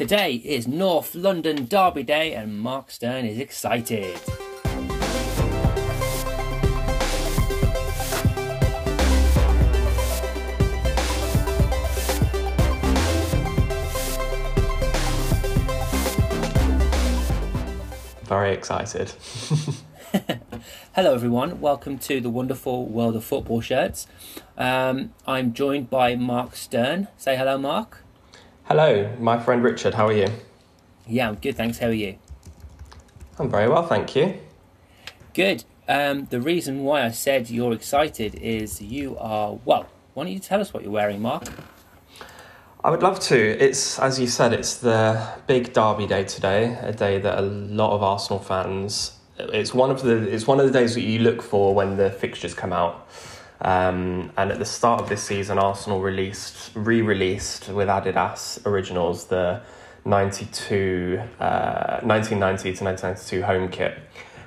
Today is North London Derby Day, and Mark Stern is excited. Very excited. Hello, everyone. Welcome to the wonderful world of football shirts. Um, I'm joined by Mark Stern. Say hello, Mark. Hello, my friend Richard. How are you? Yeah, I'm good. Thanks. How are you? I'm very well, thank you. Good. Um, the reason why I said you're excited is you are, well, why don't you tell us what you're wearing, Mark? I would love to. It's as you said, it's the big derby day today, a day that a lot of Arsenal fans. It's one of the it's one of the days that you look for when the fixtures come out. Um, and at the start of this season, Arsenal released re-released with Adidas Originals the 92, uh, 1990 to 1992 home kit,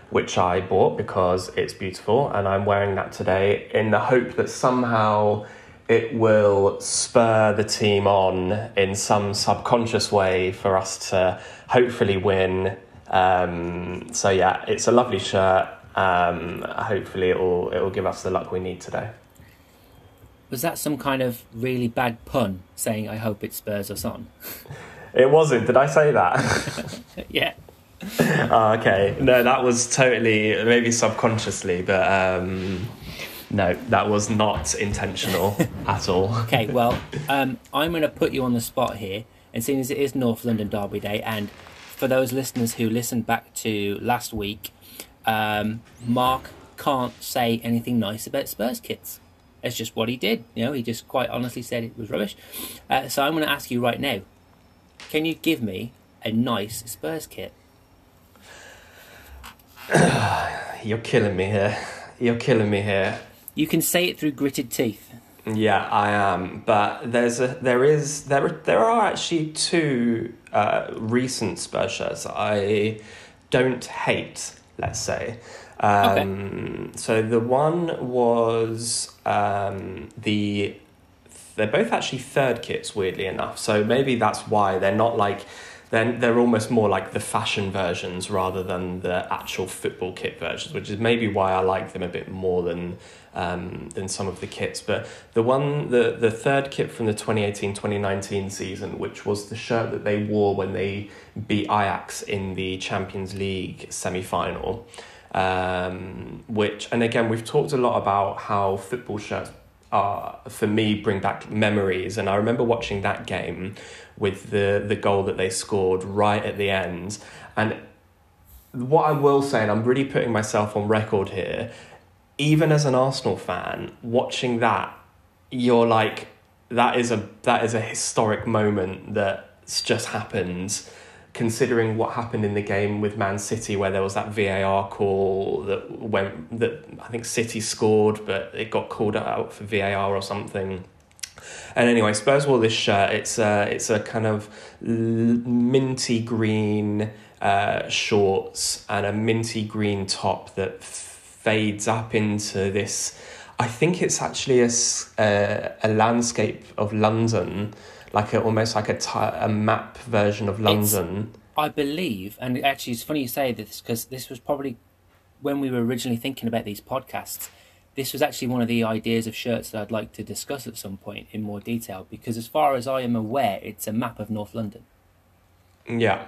which I bought because it's beautiful, and I'm wearing that today in the hope that somehow it will spur the team on in some subconscious way for us to hopefully win. Um, so yeah, it's a lovely shirt. Um, hopefully, it will it will give us the luck we need today. Was that some kind of really bad pun saying, I hope it spurs us on? It wasn't. Did I say that? yeah. oh, okay. No, that was totally maybe subconsciously, but um, no, that was not intentional at all. Okay, well, um, I'm going to put you on the spot here, and seeing as it is North London Derby Day, and for those listeners who listened back to last week, um, Mark can't say anything nice about Spurs kits. It's just what he did. You know, he just quite honestly said it was rubbish. Uh, so I'm going to ask you right now: Can you give me a nice Spurs kit? You're killing me here. You're killing me here. You can say it through gritted teeth. Yeah, I am. But there's a there is there there are actually two uh, recent Spurs shirts I don't hate. Let's say. Um, okay. So the one was um, the they're both actually third kits. Weirdly enough, so maybe that's why they're not like then they're almost more like the fashion versions rather than the actual football kit versions, which is maybe why I like them a bit more than um, than some of the kits. But the one, the, the third kit from the 2018 2019 season, which was the shirt that they wore when they beat Ajax in the Champions League semi final. Um, which, and again, we've talked a lot about how football shirts are for me bring back memories. And I remember watching that game with the the goal that they scored right at the end. And what I will say, and I'm really putting myself on record here, even as an Arsenal fan, watching that, you're like, that is a that is a historic moment that's just happened considering what happened in the game with Man City, where there was that VAR call that went that I think City scored, but it got called out for VAR or something. And anyway, Spurs wore this shirt. It's a it's a kind of minty green uh, shorts and a minty green top that fades up into this. I think it's actually a, a, a landscape of London like a, almost like a, t- a map version of London. It's, I believe, and actually, it's funny you say this because this was probably when we were originally thinking about these podcasts. This was actually one of the ideas of shirts that I'd like to discuss at some point in more detail because, as far as I am aware, it's a map of North London. Yeah.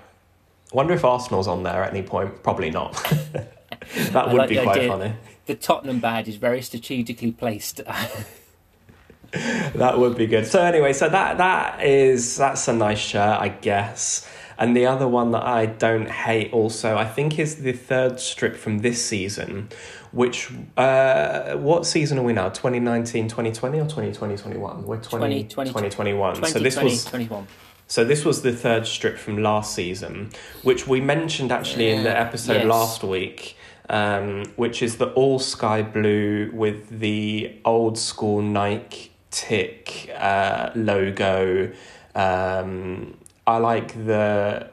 Wonder if Arsenal's on there at any point. Probably not. that would like be quite idea. funny. The Tottenham badge is very strategically placed. that would be good. So anyway, so that that is that's a nice shirt, I guess. And the other one that I don't hate also, I think, is the third strip from this season, which, uh, what season are we now? 2019, 2020 or 2020, 21? We're 20, 20, 2021. so this was 21. So this was the third strip from last season, which we mentioned actually in the episode yes. last week um, which is the all sky blue with the old school Nike tick uh, logo. Um, I like the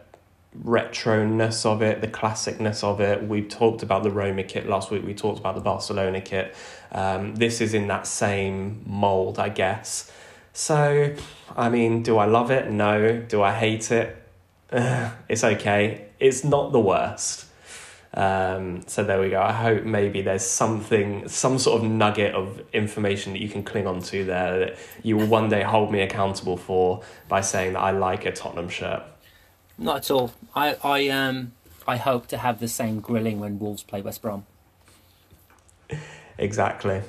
retroness of it, the classicness of it. We talked about the Roma kit last week. We talked about the Barcelona kit. Um, this is in that same mold, I guess. So, I mean, do I love it? No. Do I hate it? uh, it's okay. It's not the worst. Um, so there we go. I hope maybe there's something, some sort of nugget of information that you can cling on to there that you will one day hold me accountable for by saying that I like a Tottenham shirt. Not at all. I I um I hope to have the same grilling when Wolves play West Brom. Exactly.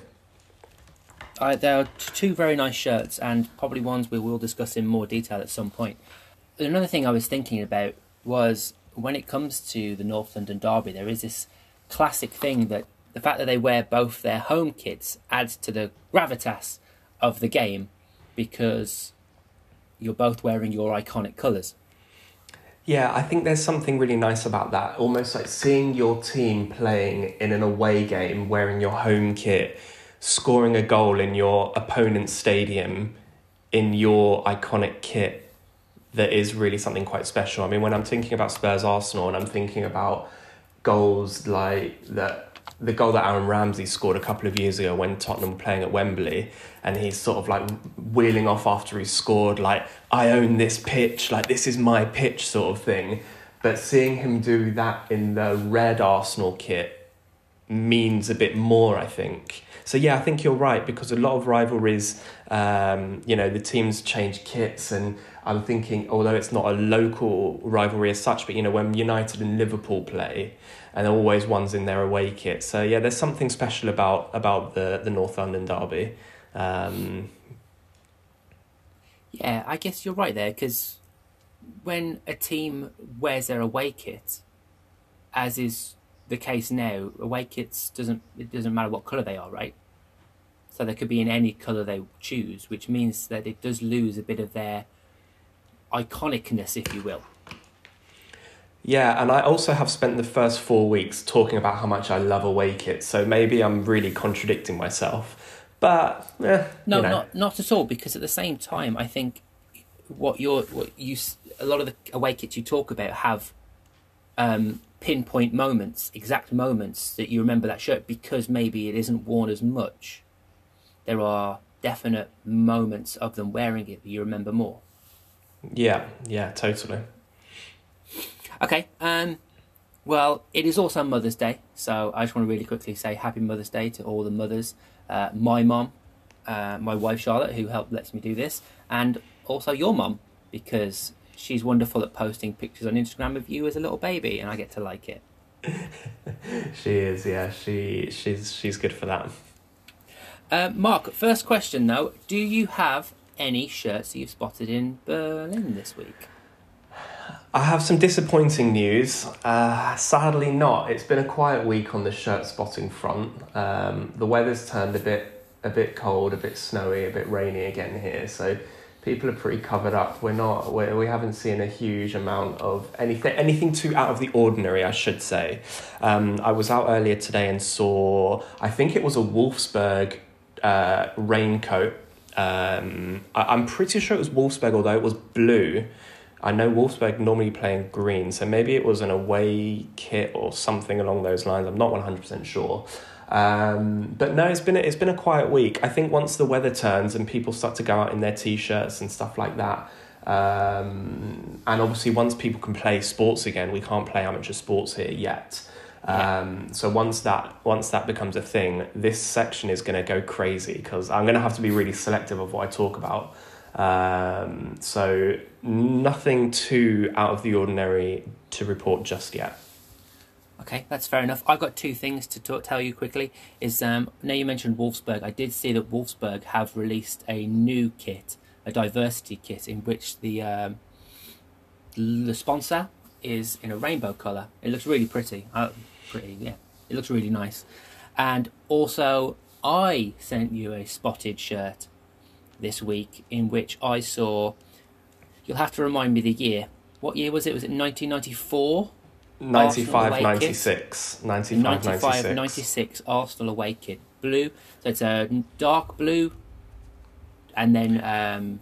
Uh, there are two very nice shirts, and probably ones we will discuss in more detail at some point. Another thing I was thinking about was when it comes to the North London Derby, there is this classic thing that the fact that they wear both their home kits adds to the gravitas of the game because you're both wearing your iconic colours. Yeah, I think there's something really nice about that. Almost like seeing your team playing in an away game, wearing your home kit, scoring a goal in your opponent's stadium in your iconic kit that is really something quite special. I mean, when I'm thinking about Spurs Arsenal and I'm thinking about goals like that the goal that Aaron Ramsey scored a couple of years ago when Tottenham were playing at Wembley, and he's sort of like wheeling off after he scored, like, I own this pitch, like, this is my pitch, sort of thing. But seeing him do that in the red Arsenal kit means a bit more, I think. So, yeah, I think you're right because a lot of rivalries, um, you know, the teams change kits and I'm thinking, although it's not a local rivalry as such, but you know, when United and Liverpool play, and always one's in their away kit. So yeah, there's something special about about the the North London derby. Um, yeah, I guess you're right there because when a team wears their away kit, as is the case now, away kits doesn't it doesn't matter what color they are, right? So they could be in any color they choose, which means that it does lose a bit of their iconicness, if you will. Yeah, and I also have spent the first four weeks talking about how much I love away kits, so maybe I'm really contradicting myself. But eh, no, you know. not not at all. Because at the same time, I think what you're what you a lot of the away kits you talk about have um, pinpoint moments, exact moments that you remember that shirt because maybe it isn't worn as much. There are definite moments of them wearing it that you remember more. Yeah, yeah, totally. Okay. Um, well, it is also Mother's Day, so I just want to really quickly say Happy Mother's Day to all the mothers. Uh, my mom, uh, my wife Charlotte, who helped lets me do this, and also your mom because she's wonderful at posting pictures on Instagram of you as a little baby, and I get to like it. she is, yeah. She she's she's good for that. Uh, Mark, first question though: Do you have any shirts that you've spotted in Berlin this week? I have some disappointing news. Uh, sadly, not. It's been a quiet week on the shirt spotting front. Um, the weather's turned a bit, a bit cold, a bit snowy, a bit rainy again here. So people are pretty covered up. We're not. We're, we haven't seen a huge amount of anything, anything too out of the ordinary, I should say. Um, I was out earlier today and saw. I think it was a Wolfsburg uh, raincoat. Um, I, I'm pretty sure it was Wolfsburg, although it was blue. I know Wolfsburg normally playing green, so maybe it was an away kit or something along those lines. I'm not one hundred percent sure. Um, but no, it's been a, it's been a quiet week. I think once the weather turns and people start to go out in their t-shirts and stuff like that, um, and obviously once people can play sports again, we can't play amateur sports here yet. Um, so once that once that becomes a thing, this section is going to go crazy because I'm going to have to be really selective of what I talk about. Um, so nothing too out of the ordinary to report just yet. Okay, that's fair enough. I've got two things to talk, tell you quickly. Is um, now you mentioned Wolfsburg. I did see that Wolfsburg have released a new kit, a diversity kit, in which the um, the sponsor is in a rainbow color. It looks really pretty. Uh, pretty, yeah. It looks really nice. And also, I sent you a spotted shirt this week in which I saw. You'll have to remind me the year. What year was it? Was it 1994? 95, 96. 95, 95, 96. 96 Arsenal away kit. Blue. So it's a dark blue and then um,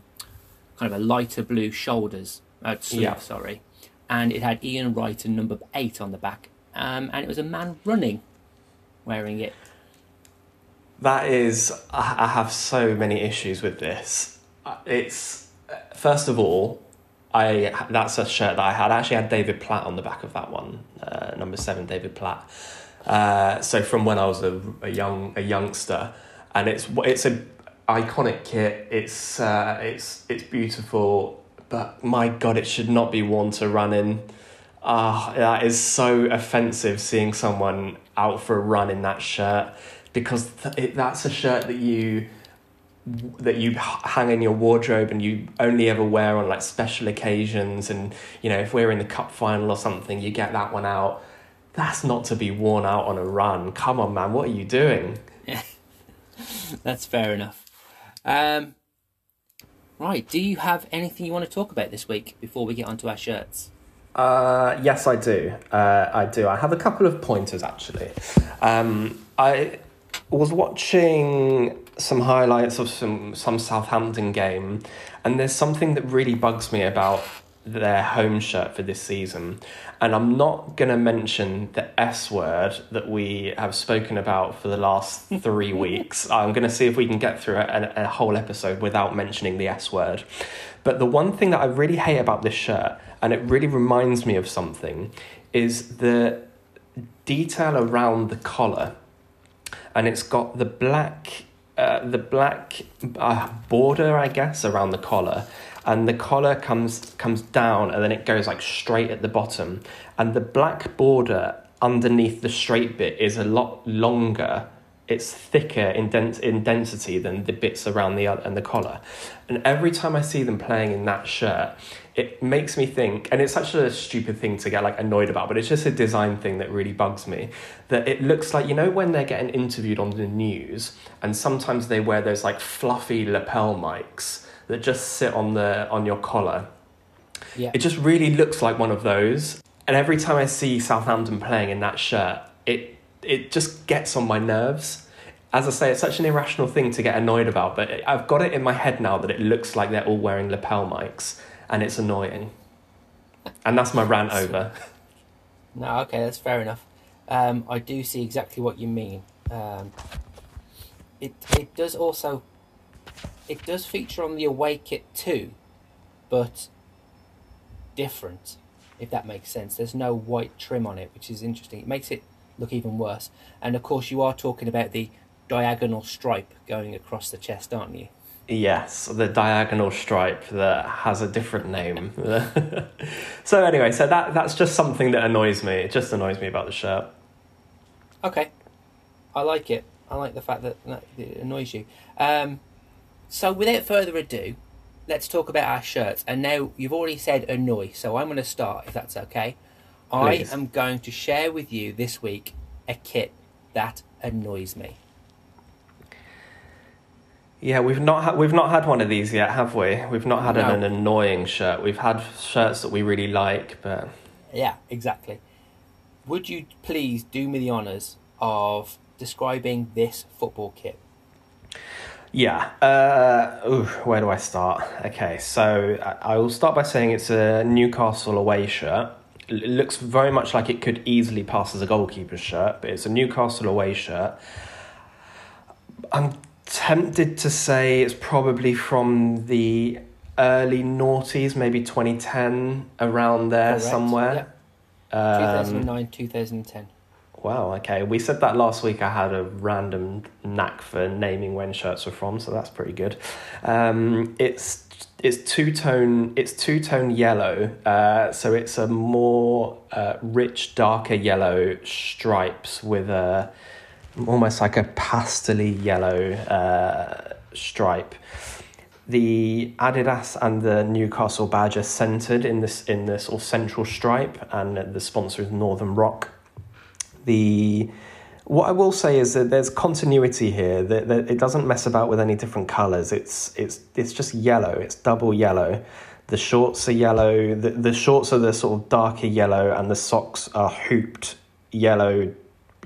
kind of a lighter blue shoulders. Uh, sleeve, Yeah. sorry. And it had Ian Wright and number 8 on the back. Um, and it was a man running wearing it. That is, I have so many issues with this. Uh, It's, uh, first of all, I that's a shirt that I had. I actually had David Platt on the back of that one, uh, number seven, David Platt. Uh, so from when I was a, a young a youngster, and it's it's a iconic kit. It's uh, it's it's beautiful, but my god, it should not be worn to run in. Ah, that is so offensive seeing someone out for a run in that shirt because th- it, that's a shirt that you that you hang in your wardrobe and you only ever wear on like special occasions and you know if we're in the cup final or something you get that one out that's not to be worn out on a run come on man what are you doing that's fair enough. Um, right, do you have anything you want to talk about this week before we get onto our shirts? Uh, yes, I do. Uh, I do. I have a couple of pointers actually. Um, I was watching some highlights of some some Southampton game, and there's something that really bugs me about their home shirt for this season. And I'm not going to mention the S word that we have spoken about for the last three weeks. I'm going to see if we can get through a, a whole episode without mentioning the S word. But the one thing that I really hate about this shirt, and it really reminds me of something, is the detail around the collar. And it's got the black, uh, the black uh, border, I guess, around the collar, and the collar comes comes down, and then it goes like straight at the bottom, and the black border underneath the straight bit is a lot longer. It's thicker in, dens- in density than the bits around the other and the collar, and every time I see them playing in that shirt, it makes me think, and it's such a stupid thing to get like annoyed about, but it's just a design thing that really bugs me. That it looks like you know when they're getting interviewed on the news, and sometimes they wear those like fluffy lapel mics that just sit on the on your collar. Yeah. It just really looks like one of those. And every time I see Southampton playing in that shirt, it it just gets on my nerves. As I say, it's such an irrational thing to get annoyed about, but I've got it in my head now that it looks like they're all wearing lapel mics, and it's annoying. And that's my rant over. No, okay, that's fair enough. Um, I do see exactly what you mean. Um, it it does also it does feature on the away kit too, but different, if that makes sense. There's no white trim on it, which is interesting. It makes it look even worse. And of course, you are talking about the diagonal stripe going across the chest, aren't you? Yes, the diagonal stripe that has a different name. so anyway, so that that's just something that annoys me. It just annoys me about the shirt. Okay, I like it. I like the fact that, that it annoys you. Um, so without further ado, let's talk about our shirts. And now you've already said annoy, so I'm going to start if that's okay. Please. I am going to share with you this week a kit that annoys me. Yeah, we've not ha- we've not had one of these yet, have we? We've not had No. an, an annoying shirt. We've had shirts that we really like, but Yeah, exactly. Would you please do me the honours of describing this football kit? yeah. Uh, ooh, where do I start? Okay, so I will start by saying it's a Newcastle away shirt. It looks very much like it could easily pass as a goalkeeper's shirt, but it's a Newcastle away shirt. I'm tempted to say it's probably from the early noughties, maybe 2010, around there Correct, somewhere. yep. Um, 2009, 2010. Wow, okay. We said that last week. I had a random knack for naming when shirts were from, so that's pretty good. Um, it's it's two tone. It's two tone yellow. Uh, so it's a more uh, rich, darker yellow stripes with a almost like a pastely yellow uh, stripe. The Adidas and the Newcastle badge are centered in this in this of central stripe, and the sponsor is Northern Rock the what I will say is that there's continuity here. That, that it doesn't mess about with any different colors. It's it's it's just yellow. It's double yellow. The shorts are yellow. The the shorts are the sort of darker yellow, and the socks are hooped yellow,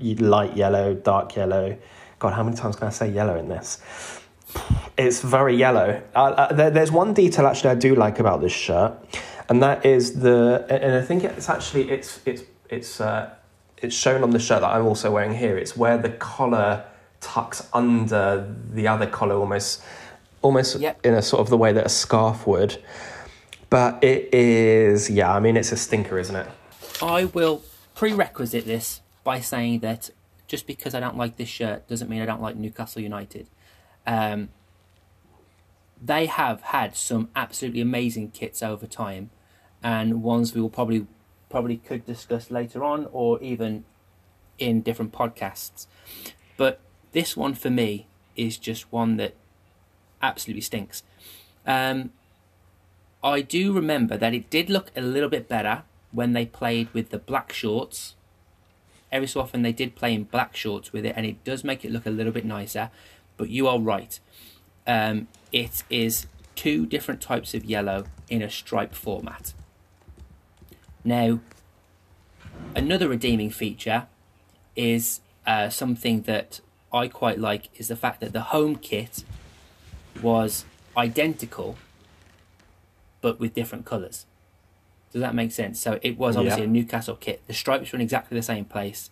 light yellow, dark yellow. God, how many times can I say yellow in this? It's very yellow. Uh, uh, there, there's one detail actually I do like about this shirt, and that is the. And I think it's actually it's it's it's uh, it's shown on the shirt that I'm also wearing here. It's where the collar tucks under the other collar, almost almost Yep. in a sort of the way that a scarf would. But it is, yeah, I mean, it's a stinker, isn't it? I will prerequisite this by saying that just because I don't like this shirt doesn't mean I don't like Newcastle United. Um, they have had some absolutely amazing kits over time, and ones we will probably probably could discuss later on, or even in different podcasts. But this one for me is just one that absolutely stinks. Um, I do remember that it did look a little bit better when they played with the black shorts. Every so often they did play in black shorts with it, and it does make it look a little bit nicer. But you are right. Um, it is two different types of yellow in a stripe format. Now, another redeeming feature is uh, something that I quite like is the fact that the home kit was identical but with different colours. Does that make sense? So it was obviously Yeah. a Newcastle kit. The stripes were in exactly the same place,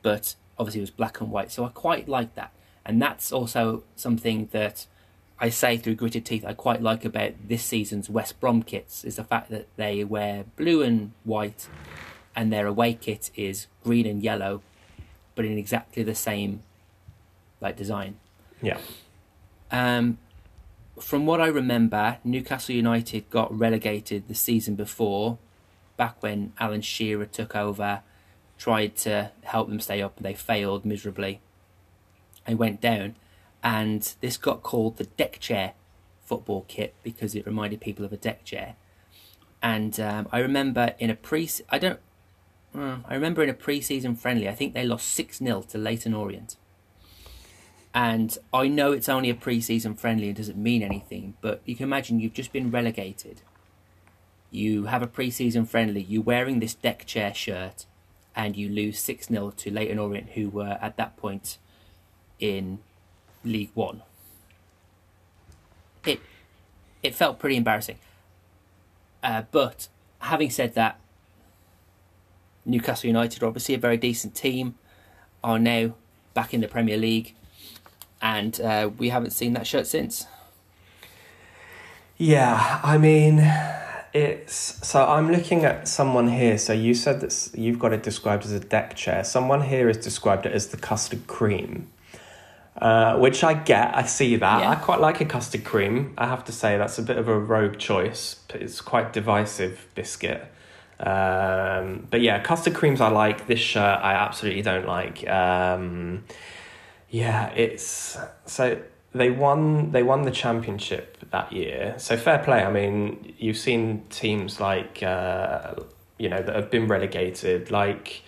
but obviously it was black and white. So I quite like that. And that's also something that I say through gritted teeth I quite like about this season's West Brom kits is the fact that they wear blue and white and their away kit is green and yellow but in exactly the same like design. Yeah. Um, from what I remember, Newcastle United got relegated the season before, back when Alan Shearer took over, tried to help them stay up, and they failed miserably. They went down, and this got called the deck chair football kit because it reminded people of a deck chair. And um, I remember in a pre, I don't, uh, I remember in a pre-season friendly, I think they lost six 0 to Leyton Orient and I know it's only a pre-season friendly and doesn't mean anything, but you can imagine you've just been relegated. You have a pre-season friendly, you're wearing this deck chair shirt, and you lose 6-0 to Leyton Orient, who were at that point in League One. It it felt pretty embarrassing. Uh, but having said that, Newcastle United are obviously a very decent team, are now back in the Premier League and uh, we haven't seen that shirt since. Yeah, I mean, it's so I'm looking at someone here. So you said that you've got it described as a deck chair. Someone here has described it as the custard cream, uh, which I get. I see that. Yeah. I quite like a custard cream. I have to say that's a bit of a rogue choice. but It's quite divisive biscuit. Um, but yeah, custard creams I like. This shirt I absolutely don't like. Um, yeah, it's so they won they won the championship that year. So fair play. I mean, you've seen teams like uh, you know that have been relegated, like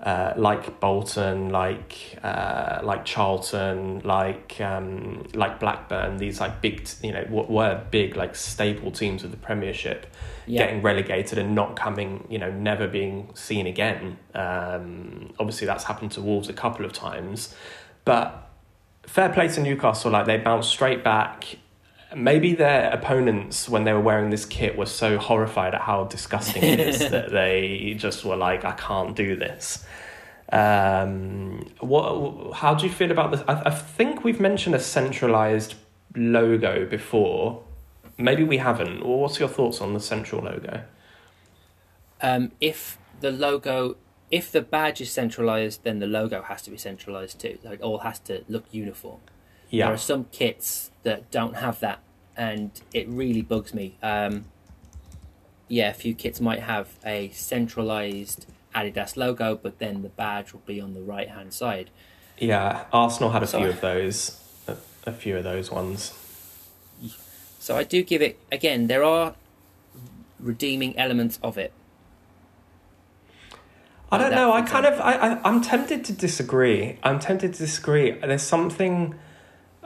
uh, like Bolton, like uh, like Charlton, like um, like Blackburn. These like big, you know, what were big like staple teams of the Premiership Yeah. getting relegated and not coming, you know, never being seen again. Um, obviously, that's happened to Wolves a couple of times, but fair play to Newcastle. Like they bounced straight back. Maybe their opponents, when they were wearing this kit, were so horrified at how disgusting it is that they just were like, "I can't do this." Um, what? How do you feel about this? I, I think we've mentioned a centralized logo before. Maybe we haven't. Well, what's your thoughts on the central logo? Um, if the logo, if the badge is centralized, then the logo has to be centralized too. Like, It all has to look uniform. There are some kits that don't have that, and it really bugs me. Um, yeah, a few kits might have a centralized Adidas logo, but then the badge will be on the right hand side. yeah. Arsenal had a So- few of those. A, a few of those ones. So I do give it again. There are redeeming elements of it. I don't know. I kind of, I, I, I'm tempted to disagree. I'm tempted to disagree. There's something.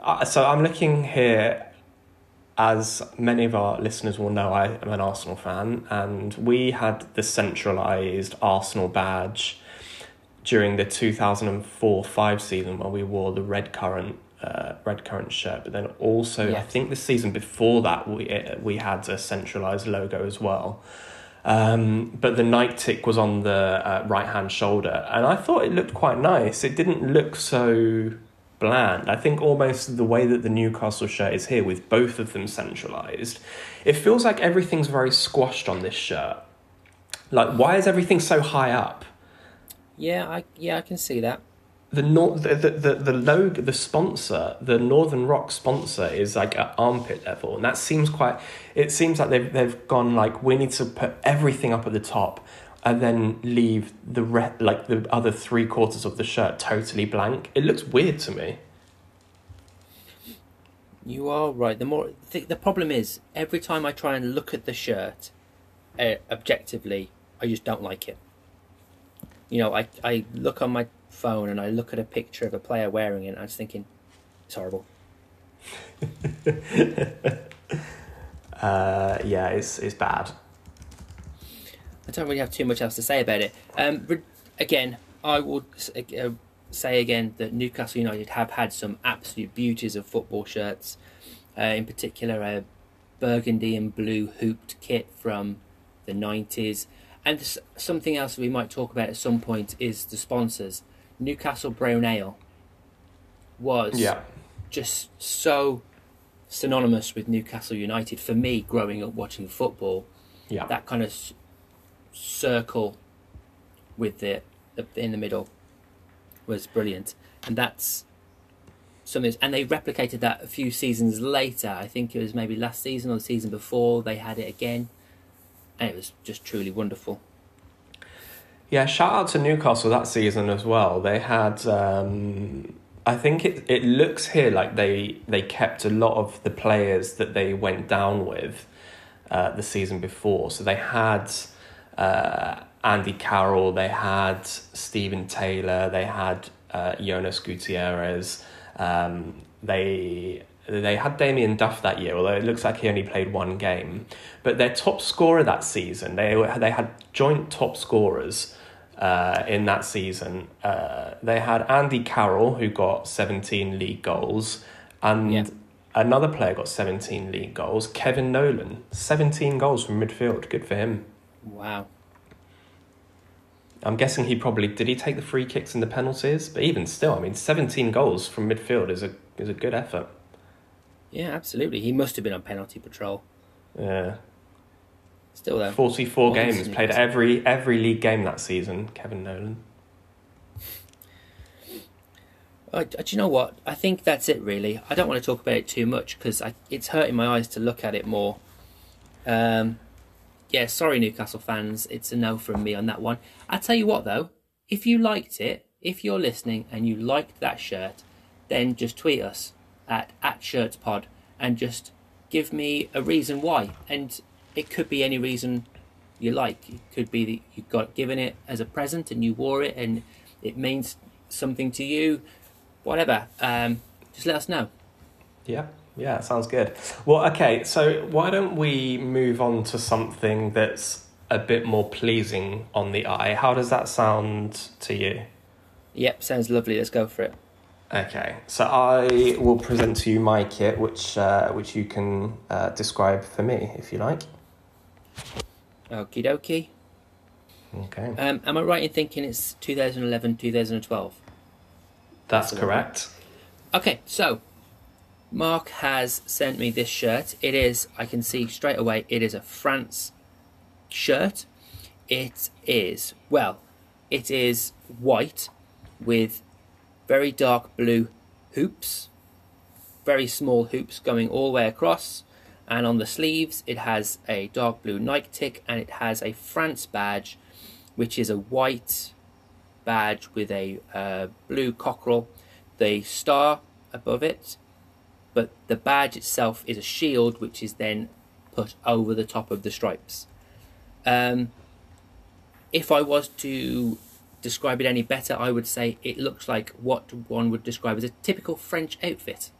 Uh, so I'm looking here. As many of our listeners will know, I am an Arsenal fan, and we had the centralised Arsenal badge during the 2004-5 season when we wore the red currant uh, red currant shirt. But then also, I think the season before that, we uh, we had a centralised logo as well. Um, but the Nike tick was on the uh, right hand shoulder, and I thought it looked quite nice. It didn't look so bland. I think almost the way that the Newcastle shirt is here, with both of them centralised, it feels like everything's very squashed on this shirt. Like, why is everything so high up? Yeah, I yeah I can see that. The nor- the, the, the, the logo, the sponsor, the Northern Rock sponsor is like at armpit level, and that seems quite. It seems like they've they've gone like we need to put everything up at the top, and then leave the re- like the other three quarters of the shirt totally blank. It looks weird to me. You are right. The more the, the problem is every time I try and look at the shirt, uh, objectively, I just don't like it. You know, I I look on my phone and I look at a picture of a player wearing it, and I'm just thinking, it's horrible. Uh, yeah, it's it's bad. I don't really have too much else to say about it. Um, again, I would s- uh, say again that Newcastle United have had some absolute beauties of football shirts. Uh, in particular, a burgundy and blue hooped kit from the nineties, and something else we might talk about at some point is the sponsors. Newcastle Brown Ale was Yeah, just so synonymous with Newcastle United for me growing up watching football yeah, that kind of circle with the in the middle was brilliant, and that's something. And they replicated that a few seasons later. I think it was maybe last season or the season before. They had it again, and it was just truly wonderful. yeah. Shout out to Newcastle that season as well. They had. Um, I think it it looks here like they they kept a lot of the players that they went down with uh, the season before. So they had uh, Andy Carroll, they had Steven Taylor, they had uh, Jonas Gutierrez. Um, they they had Damien Duff that year, although it looks like he only played one game. But their top scorer that season, they were- they had joint top scorers uh, in that season. Uh, they had Andy Carroll, who got 17 league goals, and Yeah. another player got 17 league goals, Kevin Nolan. 17 goals from midfield. Good for him. Wow. I'm guessing he probably did he take the free kicks and the penalties, but even still, I mean, 17 goals from midfield is a is a good effort. Yeah, absolutely. He must have been on penalty patrol. Yeah, Still there. 44 Well, games, played every every league game that season. Kevin Nolan. Uh, do you know what? I think that's it. Really, I don't want to talk about it too much because it's hurting my eyes to look at it more. Um, yeah, sorry, Newcastle fans. It's a no from me on that one. I tell you what, though, if you liked it, if you're listening and you liked that shirt, then just tweet us at at shirtspod and just give me a reason why. And it could be any reason you like. It could be that you got given it as a present and you wore it and it means something to you. Whatever. Um, just let us know. Yeah, yeah, sounds good. Well, okay, so why don't we move on to something that's a bit more pleasing on the eye? How does that sound to you? Yep, sounds lovely. Let's go for it. Okay, so I will present to you my kit, which uh, which you can uh, describe for me if you like. Okie dokie. Okay, Um, am I right in thinking it's 2011, 2012? that's That's correct. Okay, so Mark has sent me this shirt. It is, I can see straight away, it is a France shirt. It is, well, it is white with very dark blue hoops, very small hoops going all the way across. And on the sleeves, it has a dark blue Nike tick and it has a France badge, which is a white badge with a uh, blue cockerel, the star above it, but the badge itself is a shield which is then put over the top of the stripes. Um, if I was to describe it any better, I would say it looks like what one would describe as a typical French outfit.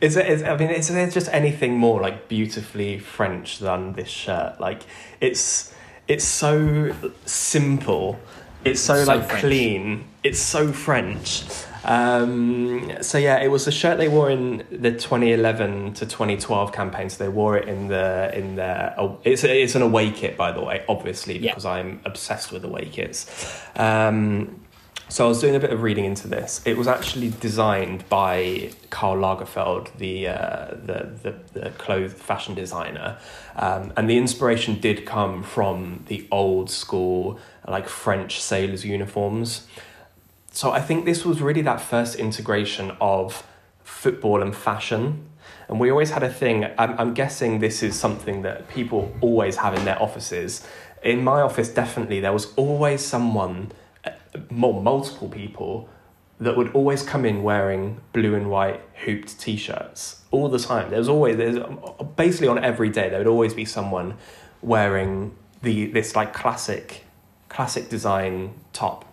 Is it? Is, I mean, is there just anything more like beautifully French than this shirt? Like, it's it's so simple. It's so, So like French. clean. It's so French. Um, so yeah, it was a shirt they wore in the 2011 to 2012 campaign. So they wore it in the in their. Oh, it's it's an away kit, by the way, obviously Yeah. because I'm obsessed with away kits. Um, So I was doing a bit of reading into this. It was actually designed by Karl Lagerfeld, the uh, the, the the clothes fashion designer, um, and the inspiration did come from the old school like French sailors' uniforms. So I think this was really that first integration of football and fashion. And we always had a thing. I'm, I'm guessing this is something that people always have in their offices. In my office, definitely, there was always someone uh, more multiple people that would always come in wearing blue and white hooped t-shirts all the time. There's always there's basically on every day there would always be someone wearing the this like classic classic design top.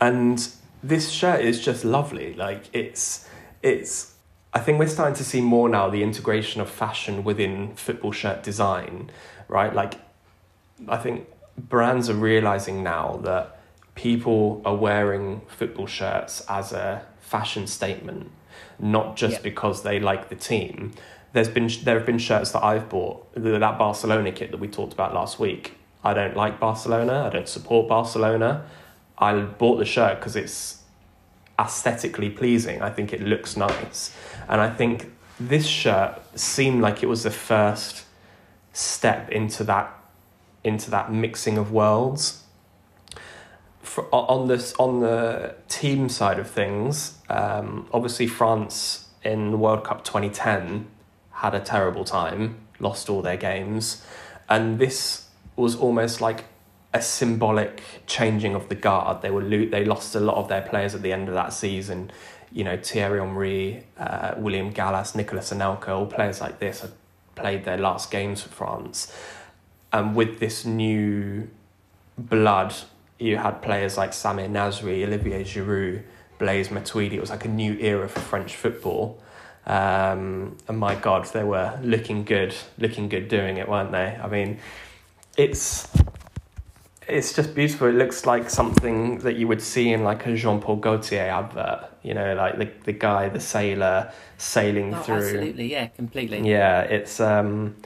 And this shirt is just lovely. Like it's it's I think we're starting to see more now the integration of fashion within football shirt design, right? Like I think brands are realizing now that people are wearing football shirts as a fashion statement, not just because they like the team. There's been there have been shirts that I've bought that Barcelona kit that we talked about last week. I don't like Barcelona. I don't support Barcelona. I bought the shirt because it's aesthetically pleasing. I think it looks nice, and I think this shirt seemed like it was the first step into that into that mixing of worlds. For, on this on the team side of things, um, obviously France in World Cup 2010 had a terrible time, lost all their games, and this was almost like a symbolic changing of the guard. They were lo- they lost a lot of their players at the end of that season. You know, Thierry Henry, uh, William Gallas, Nicolas Anelka, all players like this had played their last games for France. And with this new blood you had players like Samir Nasri, Olivier Giroud, Blaise Matuidi. It was like a new era for French football. Um, and my God, they were looking good, looking good doing it, weren't they? I mean, it's it's just beautiful. It looks like something that you would see in like a Jean Paul Gaultier advert. You know, like the the guy, the sailor sailing oh, through. Absolutely, yeah, completely. Yeah, it's um,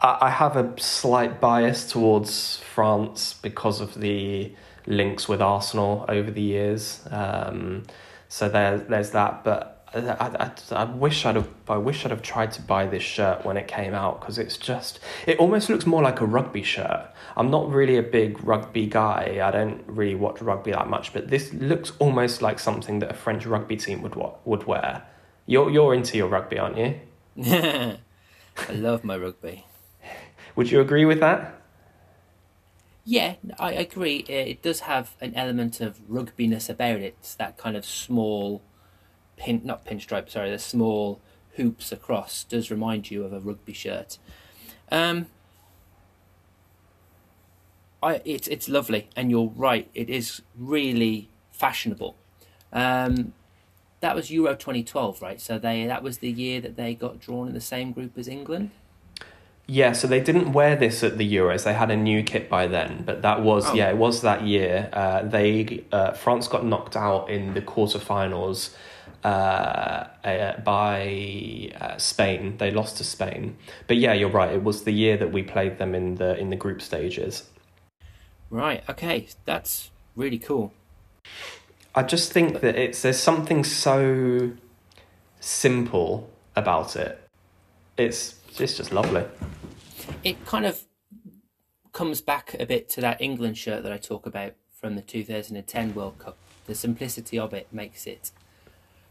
I have a slight bias towards France because of the links with Arsenal over the years. Um, so there, there's that. But I, I, I wish I'd have, I wish I'd have tried to buy this shirt when it came out because it's just, it almost looks more like a rugby shirt. I'm not really a big rugby guy. I don't really watch rugby that much, but this looks almost like something that a French rugby team would would wear. You're you're into your rugby, aren't you? I love my rugby. Would you agree with that? Yeah, I agree. It does have an element of rugbiness about it. It's that kind of small pin, not pinstripe, sorry, the small hoops across does remind you of a rugby shirt. Um, I, it's it's lovely, and you're right. It is really fashionable. Um, that was Euro 2012, right? So they that was the year that they got drawn in the same group as England. Yeah, so they didn't wear this at the Euros. They had a new kit by then, but that was oh. yeah, it was that year. Uh, they uh, France got knocked out in the quarterfinals uh, uh, by uh, Spain. They lost to Spain, but yeah, you're right. It was the year that we played them in the in the group stages. Right. Okay, that's really cool. I just think that it's there's something so simple about it. It's it's just lovely. It kind of comes back a bit to that England shirt that I talk about from the 2010 World Cup. The simplicity of it makes it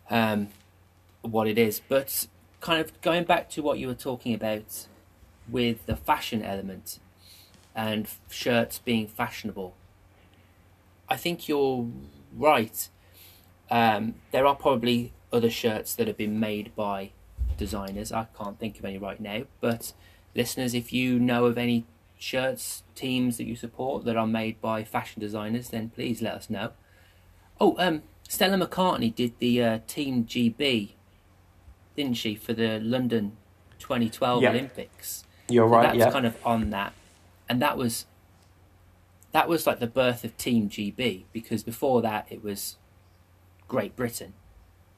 um, what it is. But kind of going back to what you were talking about with the fashion element and shirts being fashionable, I think you're right. Um, there are probably other shirts that have been made by designers. I can't think of any right now, but listeners, if you know of any shirts, teams that you support that are made by fashion designers, then please let us know. Oh, um, Stella McCartney did the uh, Team GB, didn't she, for the London 2012 yep. Olympics? You're so right. That's yep. kind of on that, and that was that was like the birth of Team GB because before that it was Great Britain,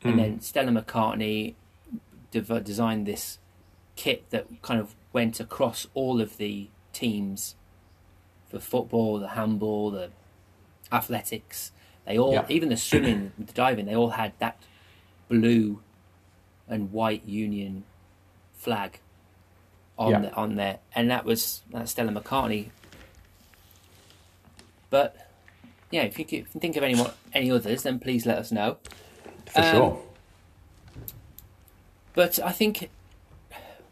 and mm. then Stella McCartney de- designed this kit that kind of went across all of the teams for football, the handball, the athletics, They all, Yeah. even the swimming, the diving, they all had that blue and white Union flag on Yeah. the, on there, and that was that's Stella McCartney. But yeah, if you, can- think of any more, any others, then please let us know. For Um, sure. But I think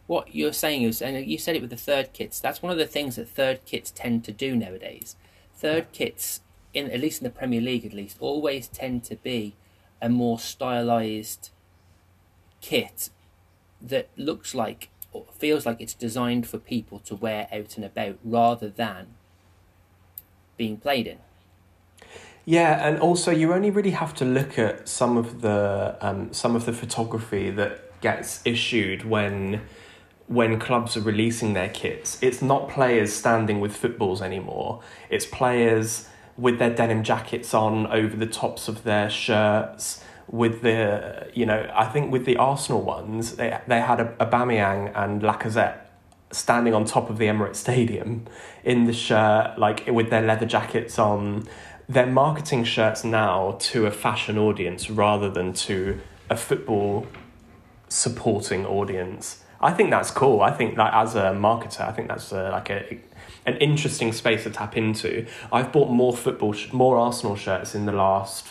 what you're saying is, and you said it with the third kits. That's one of the things that third kits tend to do nowadays. Third kits, in at least in the Premier League, at least, always tend to be a more stylized kit that looks like or feels like it's designed for people to wear out and about rather than being played in. Yeah, and also you only really have to look at some of the um, some of the photography that gets issued when when clubs are releasing their kits. It's not players standing with footballs anymore. It's players with their denim jackets on over the tops of their shirts. With the you know, I think with the Arsenal ones, they they had a Aubameyang and Lacazette standing on top of the Emirates Stadium in the shirt, like with their leather jackets on. They're marketing shirts now to a fashion audience rather than to a football supporting audience. I think that's cool. I think that as a marketer, I think that's like a an interesting space to tap into. I've bought more football, more Arsenal shirts in the last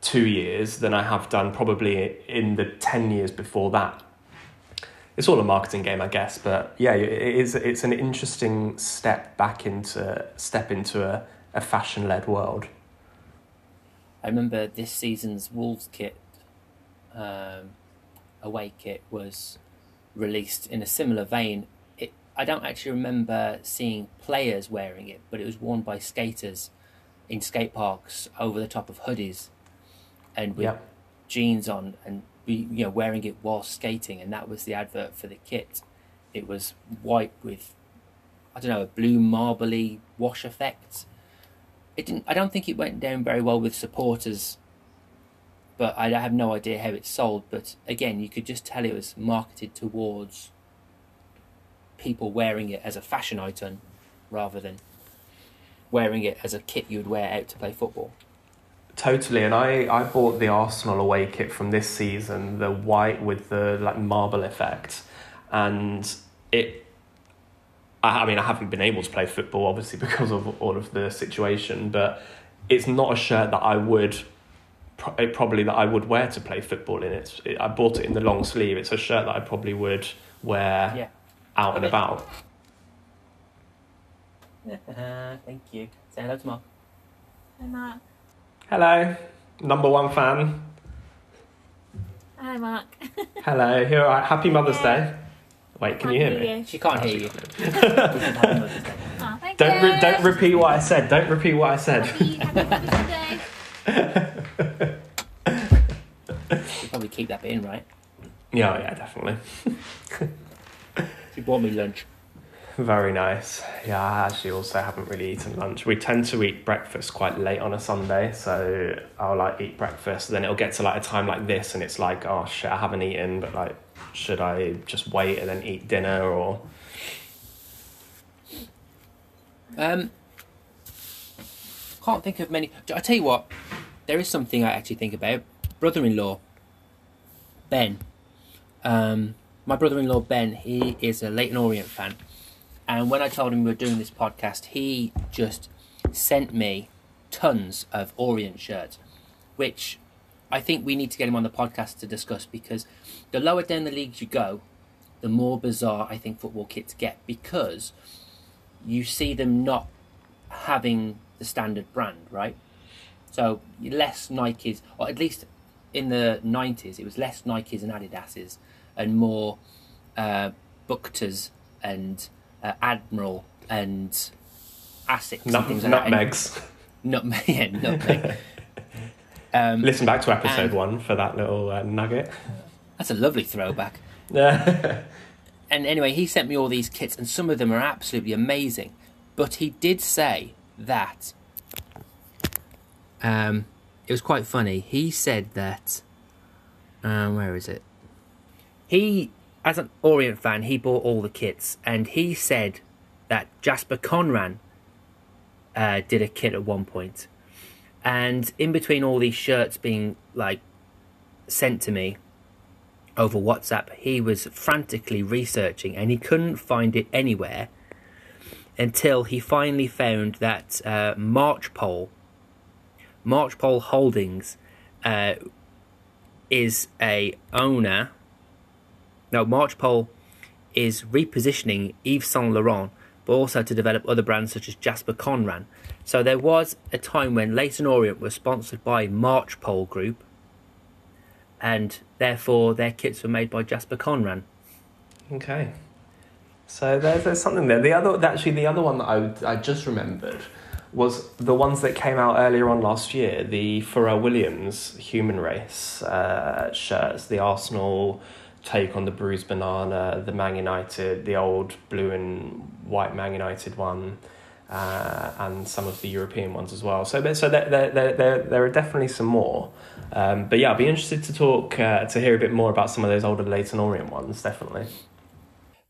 two years than I have done probably in the ten years before that it's all a marketing game, I guess. But yeah, it is. It's an interesting step back into step into a, a fashion led world. I remember this season's Wolves kit, um, away kit, was released in a similar vein. I don't actually remember seeing players wearing it, but it was worn by skaters in skate parks over the top of hoodies and with Yeah. jeans on and be, you know wearing it while skating, and that was the advert for the kit. It was white with I don't know a blue marbly wash effect it didn't. I don't think it went down very well with supporters, but I have no idea how it sold. But again, you could just tell it was marketed towards people wearing it as a fashion item rather than wearing it as a kit you'd wear out to play football. Totally, and I, I bought the Arsenal away kit from this season, the white with the like marble effect, and it. I, I mean, I haven't been able to play football obviously because of all of the situation, but it's not a shirt that I would probably that I would wear to play football in. It's it, I bought it in the long sleeve. It's a shirt that I probably would wear Yeah. Out and about. Thank you. Say hello to Mark. Hi, Mark. Hello, number one fan. Hi, Mark. Hello, here. Are, happy Mother's Day. Wait, can you hear Can't me? She can't hear you. We should have Mother's Day. Oh, Don't re- don't repeat what I said. Don't repeat what I said. Happy, happy Mother's Day. She'll probably keep that bit in, right? Yeah, yeah, definitely. She bought me lunch. Very nice. Yeah, I actually also haven't really eaten lunch. We tend to eat breakfast quite late on a Sunday, so I'll like eat breakfast. Then it'll get to like a time like this, and it's like, oh shit, I haven't eaten. But like, should I just wait and then eat dinner or? Um, can't think of many. I tell you what, there is something I actually think about. Brother-in-law, Ben. Um, my brother-in-law Ben, he is a Leyton Orient fan, and when I told him we were doing this podcast, he just sent me tons of Orient shirts, which I think we need to get him on the podcast to discuss because the lower down the leagues you go, the more bizarre I think football kits get because you see them not having the standard brand, right? So less Nikes, or at least in the nineties, it was less Nikes and Adidas's, and more uh, and uh, Admiral and Asics and things like that. Nutmegs. Nutmeg, yeah, nutmeg. um, Listen back to episode one for that little uh, nugget. that's a lovely throwback. Yeah. and anyway, he sent me all these kits, and some of them are absolutely amazing. But he did say that um, it was quite funny. He said that um, where is it? He, as an Orient fan, he bought all the kits, and he said that Jasper Conran uh, did a kit at one point, And in between all these shirts being like sent to me over WhatsApp, he was frantically researching and he couldn't find it anywhere until he finally found that uh, Marchpole, Marchpole Holdings, uh, is a owner. No, Marchpole is repositioning Yves Saint Laurent, but also to develop other brands such as Jasper Conran. So there was a time when Leyton Orient was sponsored by Marchpole Group, and therefore their kits were made by Jasper Conran. Okay. So there's, there's something there. The other, actually, the other one that I, I just remembered was the ones that came out earlier on last year, the Pharrell Williams Human Race uh, shirts, the Arsenal take on the Bruised Banana, the Man United, the old blue and white Man United one, uh, and some of the European ones as well. So, so there, there, there, there are definitely some more. Um, but yeah, I'd be interested to talk, uh, to hear a bit more about some of those older Leyton Orient ones, definitely.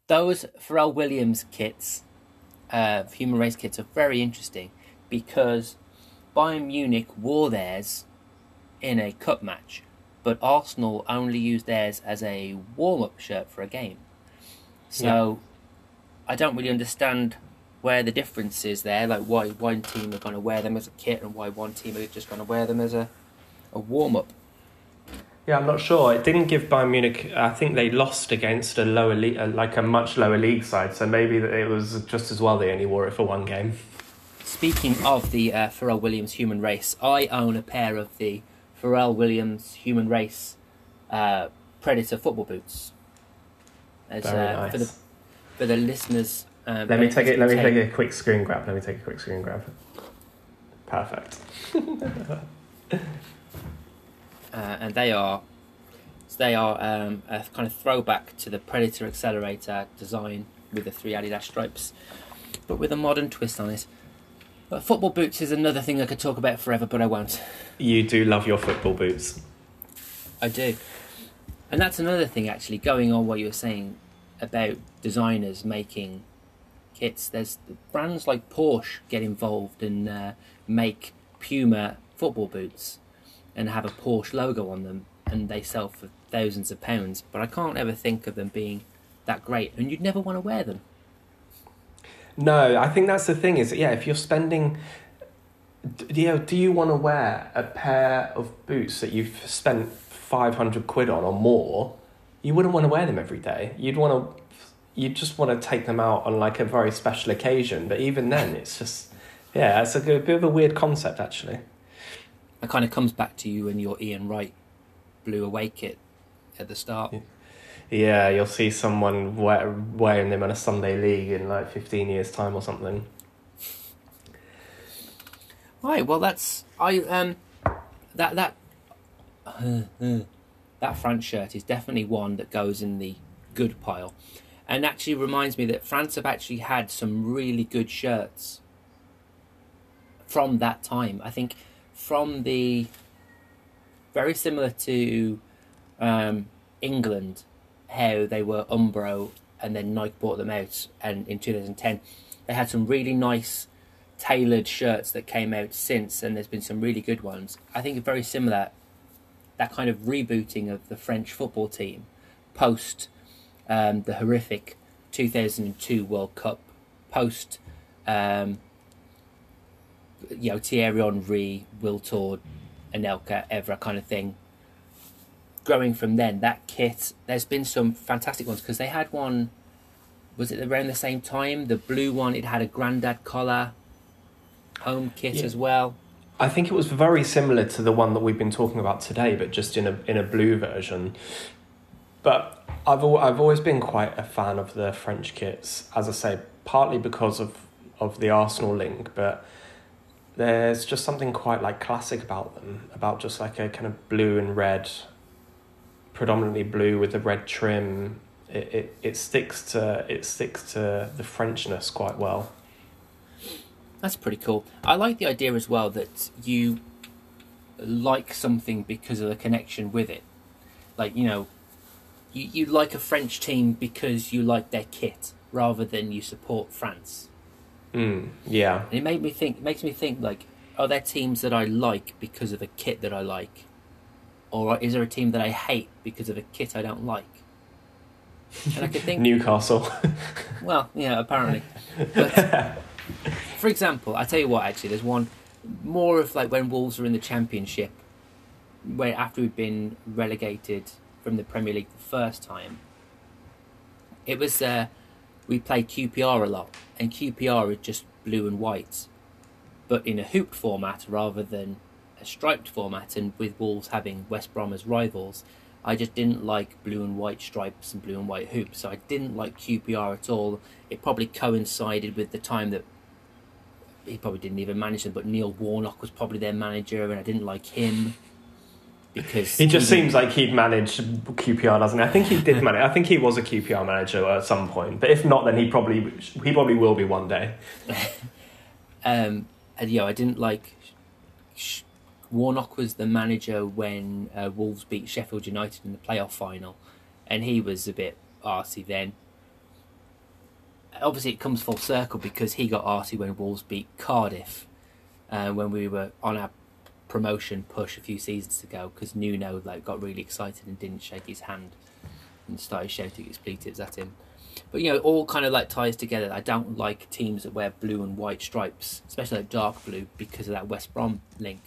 Those Pharrell Williams kits, uh, human race kits, are very interesting because Bayern Munich wore theirs in a cup match, but Arsenal only used theirs as a warm up shirt for a game. So I don't really understand where the difference is there, like why one team are going to wear them as a kit and why one team are just going to wear them as a, a warm up. Yeah, I'm not sure. It didn't give Bayern Munich. I think they lost against a lower league, like a much lower league side. So maybe it was just as well they only wore it for one game. Speaking of the uh, Pharrell Williams human race, I own a pair of the Pharrell Williams human race uh, Predator football boots. As, Very uh, nice. For the for the listeners. Uh, Let me take it. Let me take a quick screen grab. Let me take a quick screen grab. Perfect. uh, and they are so they are um, a kind of throwback to the Predator Accelerator design with the three Adidas stripes, but with a modern twist on it. But football boots is another thing I could talk about forever, but I won't. You do love your football boots. I do. And that's another thing, actually, going on what you were saying about designers making kits. There's brands like Porsche get involved and uh, make Puma football boots and have a Porsche logo on them, and they sell for thousands of pounds. But I can't ever think of them being that great, and you'd never want to wear them. No, I think that's the thing. Is yeah, if you're spending, you know, do you want to wear a pair of boots that you've spent five hundred quid on or more? You wouldn't want to wear them every day. You'd want to, you just want to take them out on like a very special occasion. But even then, it's just yeah, it's a good, bit of a weird concept actually. It kind of comes back to you and your Ian Wright blue away kit at the start. Yeah, you'll see someone wear, wearing them in a Sunday league in like 15 years' time or something. Right. Well, that's I um that that that France shirt is definitely one that goes in the good pile, and actually reminds me that France have actually had some really good shirts from that time. I think from the very similar to um, England, how they were Umbro and then Nike bought them out, and in 2010 they had some really nice tailored shirts that came out since, and there's been some really good ones. I think very similar, that kind of rebooting of the French football team post um, the horrific 2002 World Cup, post um, you know Thierry Henry, Wiltord, Anelka, Evra kind of thing. Growing from then, that kit, there's been some fantastic ones because they had one. Was it around the same time? The blue one, it had a grandad collar, home kit Yeah. as well. I think it was very similar to the one that we've been talking about today, but just in a in a blue version. But I've al- I've always been quite a fan of the French kits, as I say, partly because of of the Arsenal link, but there's just something quite like classic about them, about just like a kind of blue and red, predominantly blue with the red trim. It, it, it sticks to it sticks to the Frenchness quite well. That's pretty cool. I like the idea as well that you like something because of the connection with it. Like, you know, you, you like a French team because you like their kit rather than you support France. Mm, yeah. And it made me think. It makes me think like are there teams that I like because of a kit that I like, or is there a team that I hate because of a kit I don't like? And I could think, Newcastle. well, yeah, apparently. But for example, I tell you what, actually, there's one more of like when Wolves were in the Championship, where after we'd been relegated from the Premier League the first time, it was uh, we played QPR a lot, and QPR is just blue and white, but in a hooped format rather than striped format, and with Wolves having West Brom as rivals. I just didn't like blue and white stripes and blue and white hoops, so I didn't like QPR at all. It probably coincided with the time that he probably didn't even manage them, but Neil Warnock was probably their manager, and I didn't like him because He just he- seems like he'd managed QPR, doesn't he? I think he did manage. I think he was a QPR manager at some point. But if not, then he probably he probably will be one day. Um, and yeah, I didn't like. Sh- Warnock was the manager when uh, Wolves beat Sheffield United in the playoff final, and he was a bit arsey then. Obviously, it comes full circle because he got arsey when Wolves beat Cardiff, uh, when we were on our promotion push a few seasons ago. Because Nuno like got really excited and didn't shake his hand, and started shouting expletives at him. But you know, all kind of like ties together. I don't like teams that wear blue and white stripes, especially like dark blue, because of that West Brom link.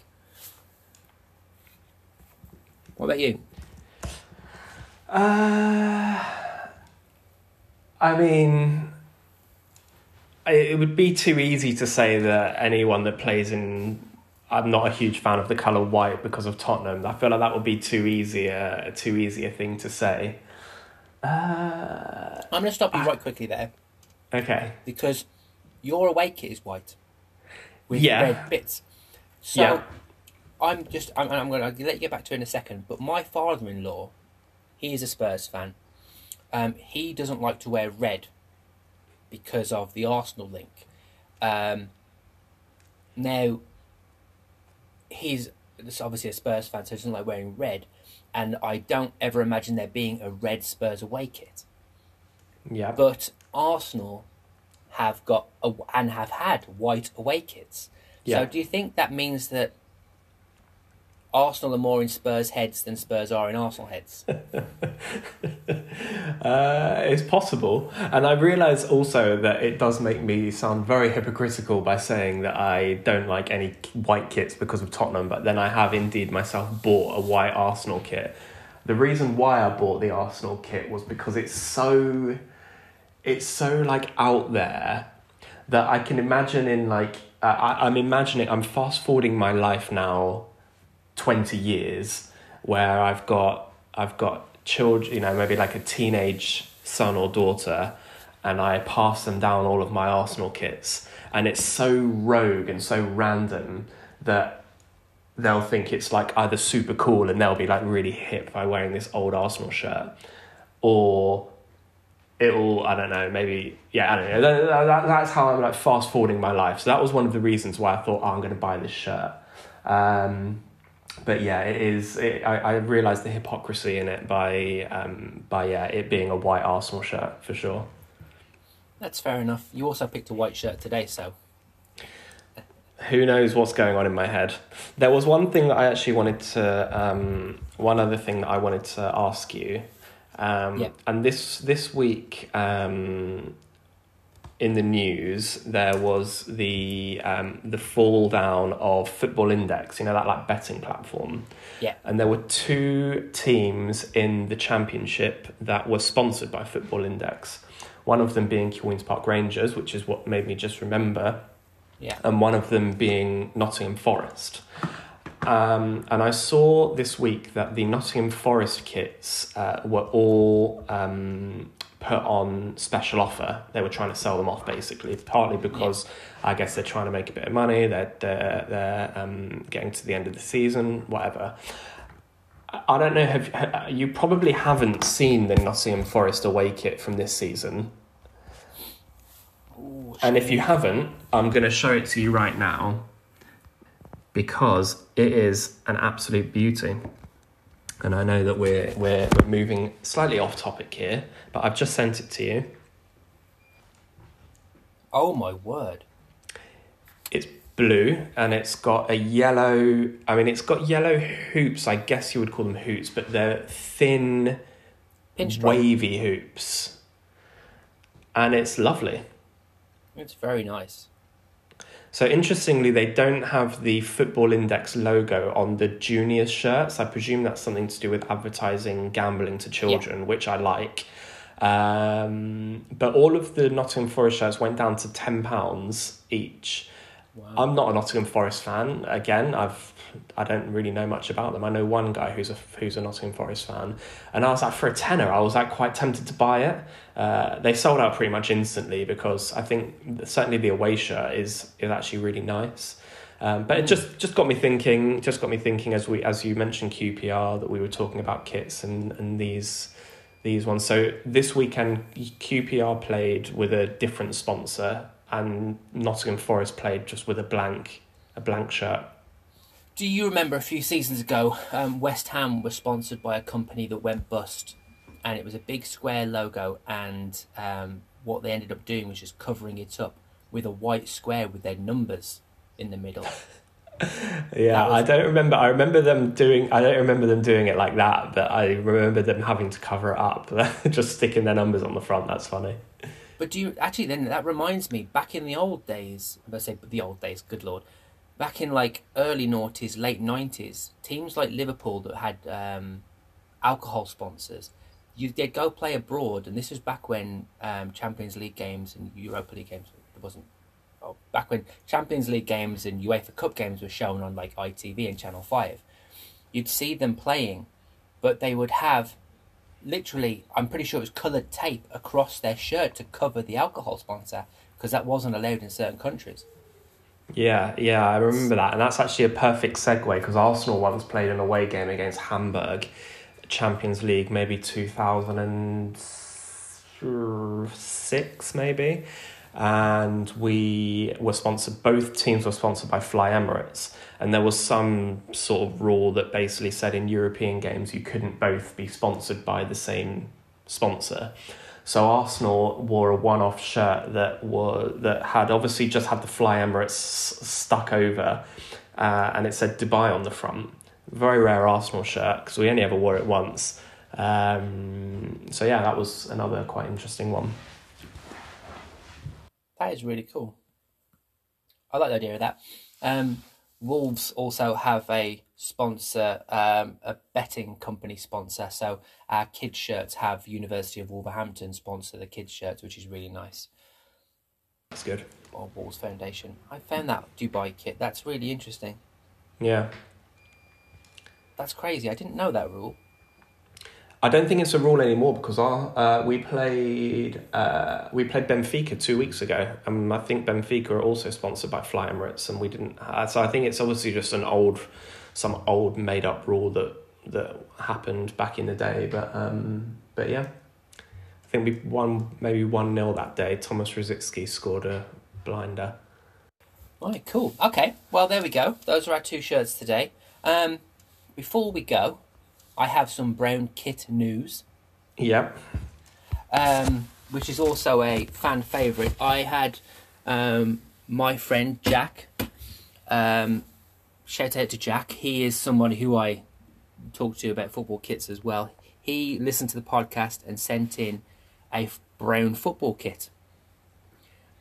What about you? Uh, I mean, it would be too easy to say that anyone that plays in. I'm not a huge fan of the color white because of Tottenham. I feel like that would be too easy a, a too easy a thing to say. Uh, I'm going to stop you right quickly there okay. because your away kit is white with Yeah. red bits. So Yeah. I'm just I'm, I'm going to let you get back to it in a second. But my father-in-law, he is a Spurs fan. Um, he doesn't like to wear red because of the Arsenal link. Um, now, he's obviously a Spurs fan, so he doesn't like wearing red. And I don't ever imagine there being a red Spurs away kit. Yeah. But Arsenal have got a, and have had white away kits. Yeah. So do you think that means that Arsenal are more in Spurs heads than Spurs are in Arsenal heads? Uh, it's possible. And I realise also that it does make me sound very hypocritical by saying that I don't like any white kits because of Tottenham, but then I have indeed myself bought a white Arsenal kit. The reason why I bought the Arsenal kit was because it's so it's so like out there that I can imagine in like uh, I, I'm imagining I'm fast forwarding my life now 20 years where I've got I've got children, you know, maybe like a teenage son or daughter and I pass them down all of my Arsenal kits. And it's so rogue and so random that they'll think it's like either super cool and they'll be like really hip by wearing this old Arsenal shirt or it'll I don't know maybe yeah I don't know. That, that, that- that's how I'm like fast forwarding my life. So that was one of the reasons why I thought oh, I'm going to buy this shirt. Um, but yeah it is it, I, I realized the hypocrisy in it by um, by yeah it being a white Arsenal shirt for sure That's fair enough. You also picked a white shirt today, so who knows what's going on in my head there was one thing that I actually wanted to um, one other thing that I wanted to ask you um, Yeah. and this this week um, in the news there was the um, the fall down of Football Index, you know that like betting platform. Yeah. And there were two teams in the championship that were sponsored by Football Index. One of them being Queens Park Rangers, which is what made me just remember, yeah. and one of them being Nottingham Forest. Um, and I saw this week that the Nottingham Forest kits uh, were all um, put on special offer. They were trying to sell them off basically, partly because I guess they're trying to make a bit of money. They're they're, they're um, getting to the end of the season, whatever. I I don't know. Have you probably haven't seen the Nottingham Forest away kit from this season? Ooh, And if you haven't, I'm going to show it to you right now because it is an absolute beauty. And I know that we're, we're, we're moving slightly off topic here, but I've just sent it to you. oh my word! It's blue and it's got a yellow. I mean, it's got yellow hoops. I guess you would call them hoops, but they're thin, Pinstripe. wavy hoops, and it's lovely. It's very nice. So interestingly, they don't have the Football Index logo on the juniors shirts. I presume that's something to do with advertising gambling to children, which I like. Um, but all of the Nottingham Forest shirts went down to ten pounds each. Wow. I'm not a Nottingham Forest fan. Again, I've I don't really know much about them. I know one guy who's a who's a Nottingham Forest fan, and I was like, for a tenner, I was like quite tempted to buy it. Uh, they sold out pretty much instantly because I think certainly the away shirt is is actually really nice. Um, but it just just got me thinking. Just got me thinking as we as you mentioned QPR that we were talking about kits and and these these ones. So this weekend QPR played with a different sponsor, and Nottingham Forest played just with a blank a blank shirt. Do you remember a few seasons ago, um, West Ham was sponsored by a company that went bust, and it was a big square logo, and um, what they ended up doing was just covering it up with a white square with their numbers in the middle. Yeah, was- I don't remember. I remember them doing. I don't remember them doing it like that, but I remember them having to cover it up, just sticking their numbers on the front. That's funny. But do you actually then that reminds me back in the old days? I say the old days, good lord. Back in like early noughties, late nineties, teams like Liverpool that had um, alcohol sponsors, you they'd go play abroad, and this was back when um, Champions League games and Europa League games there wasn't. Oh, back when Champions League games and UEFA Cup games were shown on like ITV and Channel Five, you'd see them playing, but they would have literally, I'm pretty sure it was coloured tape across their shirt to cover the alcohol sponsor because that wasn't allowed in certain countries. Yeah, yeah, I remember that, and that's actually a perfect segue because Arsenal once played an away game against Hamburg, Champions League, maybe two thousand and six, maybe, and we were sponsored. Both teams were sponsored by Fly Emirates, and there was some sort of rule that basically said in European games you couldn't both be sponsored by the same sponsor. So Arsenal wore a one-off shirt that was that had obviously just had the Fly Emirates stuck over, uh, and it said Dubai on the front. Very rare Arsenal shirt because we only ever wore it once. Um, so yeah, that was another quite interesting one. That is really cool. I like the idea of that. Um, Wolves also have a sponsor, um, a betting company sponsor. So our kids' shirts have University of Wolverhampton sponsor the kids' shirts, which is really nice. That's good. Or Wolves Foundation. I found that Dubai kit. That's really interesting. Yeah, That's crazy. I didn't know that rule. I don't think it's a rule anymore because our uh, we played uh, we played Benfica two weeks ago, and I think Benfica are also sponsored by Fly Emirates, and we didn't. Uh, so I think it's obviously just an old, some old made up rule that that happened back in the day. But um, but yeah, I think we won maybe one 0 that day. Thomas Rosicky scored a blinder. Right, cool. Okay, well, there we go. Those are our two shirts today. Um, before we go, I have some brown kit news, Yep. um, which is also a fan favourite. I had um, my friend Jack. Um, shout out to Jack. He is somebody who I talk to about football kits as well. He listened to the podcast and sent in a brown football kit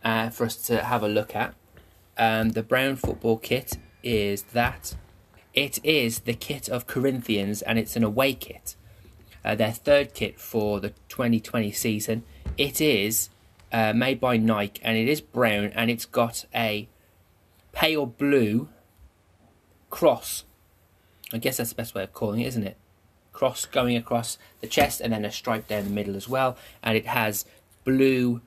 uh, for us to have a look at. Um, the brown football kit is that. It is the kit of Corinthians and it's an away kit. Uh, their third kit for the 2020 season. It is uh, made by Nike and it is brown and it's got a pale blue cross. I guess that's the best way of calling it, isn't it? Cross going across the chest and then a stripe down the middle as well. And it has blue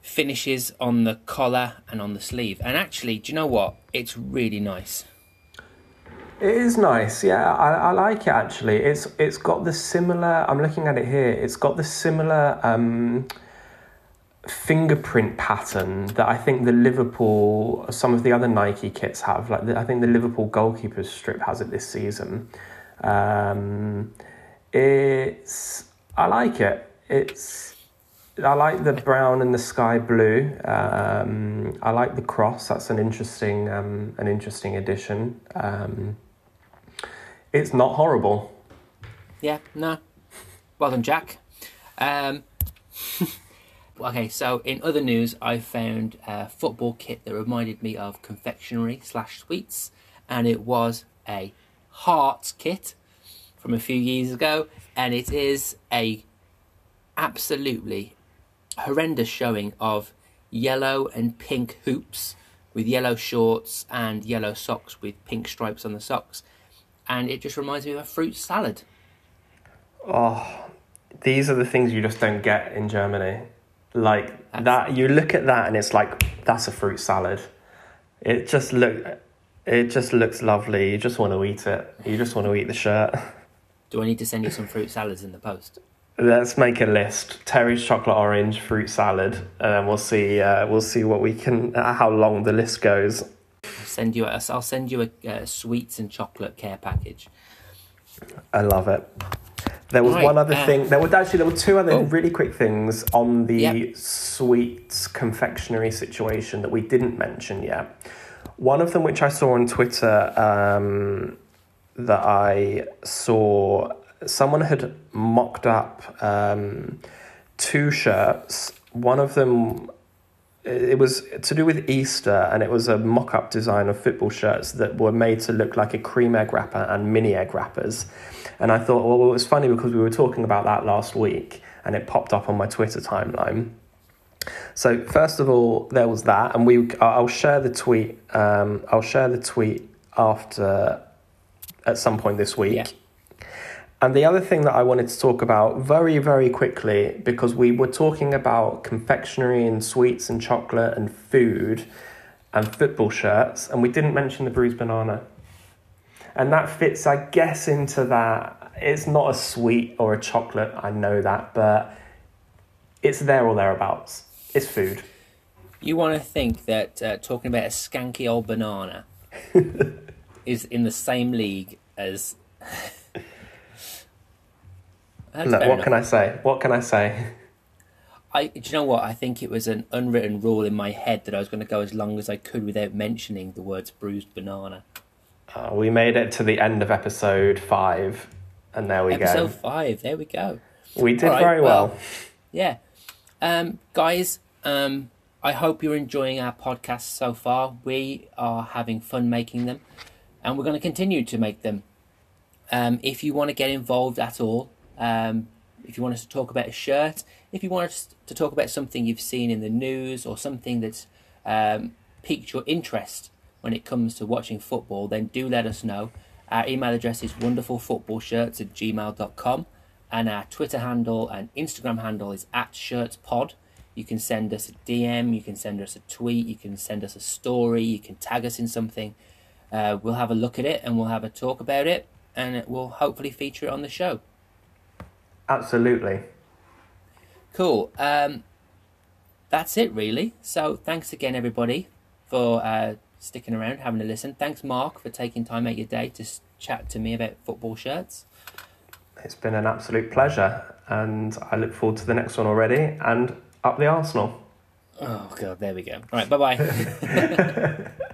finishes on the collar and on the sleeve. And actually, do you know what? It's really nice. It is nice, yeah. I, I like it actually. It's it's got the similar. I'm looking at it here. It's got the similar um, fingerprint pattern that I think the Liverpool, some of the other Nike kits have. Like the, I think the Liverpool goalkeepers strip has it this season. Um, it's I like it. It's I like the brown and the sky blue. Um, I like the cross. That's an interesting, um, an interesting addition. Um, it's not horrible. Yeah, no. Well done, Jack. Um, okay, so in other news, I found a football kit that reminded me of confectionery slash sweets, and it was a heart kit from a few years ago, and it is a absolutely horrendous showing of yellow and pink hoops with yellow shorts and yellow socks with pink stripes on the socks, and it just reminds me of a fruit salad. Oh, these are the things you just don't get in Germany. Like that, you look at that and it's like that's a fruit salad. It just look, it just looks lovely. You just want to eat it. You just want to eat the shirt. Do I need to send you some fruit salads in the post? Let's make a list. Terry's chocolate orange fruit salad, and then we'll see. Uh, we'll see what we can. Uh, how long the list goes. Send you. A, I'll send you a, a sweets and chocolate care package. I love it. There was Right, one other uh, thing. There were actually there were two other Oh. really quick things on the Yep. sweets confectionery situation that we didn't mention yet. One of them, which I saw on Twitter, um, that I saw someone had mocked up um, two shirts. One of them it was to do with Easter, and it was a mock up design of football shirts that were made to look like a cream egg wrapper and mini egg wrappers. And I thought, well, it was funny because we were talking about that last week, and it popped up on my Twitter timeline. So first of all, there was that, and we I'll share the tweet. Um, I'll share the tweet after at some point this week. Yeah. And the other thing that I wanted to talk about very, very quickly, because we were talking about confectionery and sweets and chocolate and food and football shirts, and we didn't mention the bruised banana. And that fits, I guess, into that. It's not a sweet or a chocolate, I know that, but it's there or thereabouts. It's food. You want to think that uh, talking about a skanky old banana is in the same league as. That's Look, what enough. can I say? What can I say? I, do you know what? I think it was an unwritten rule in my head that I was going to go as long as I could without mentioning the words bruised banana. Uh, we made it to the end of episode five, and there we go. Episode five. There we go. We did right, very well. Yeah. Um, guys, um, I hope you're enjoying our podcasts so far. We are having fun making them, and we're going to continue to make them. Um, if you want to get involved at all, um, if you want us to talk about a shirt, if you want us to talk about something you've seen in the news or something that's um, piqued your interest when it comes to watching football, then do let us know. Our email address is wonderfulfootballshirts at gmail.com and our Twitter handle and Instagram handle is at shirtspod. You can send us a DM, you can send us a tweet, you can send us a story, you can tag us in something. Uh, we'll have a look at it and we'll have a talk about it, and it will hopefully feature it on the show. Absolutely. Cool. Um, that's it, really. So thanks again, everybody, for uh, sticking around, having a listen. Thanks, Mark, for taking time out your day to chat to me about football shirts. It's been an absolute pleasure, and I look forward to the next one already. And up the Arsenal. Oh, God, there we go. All right, bye bye.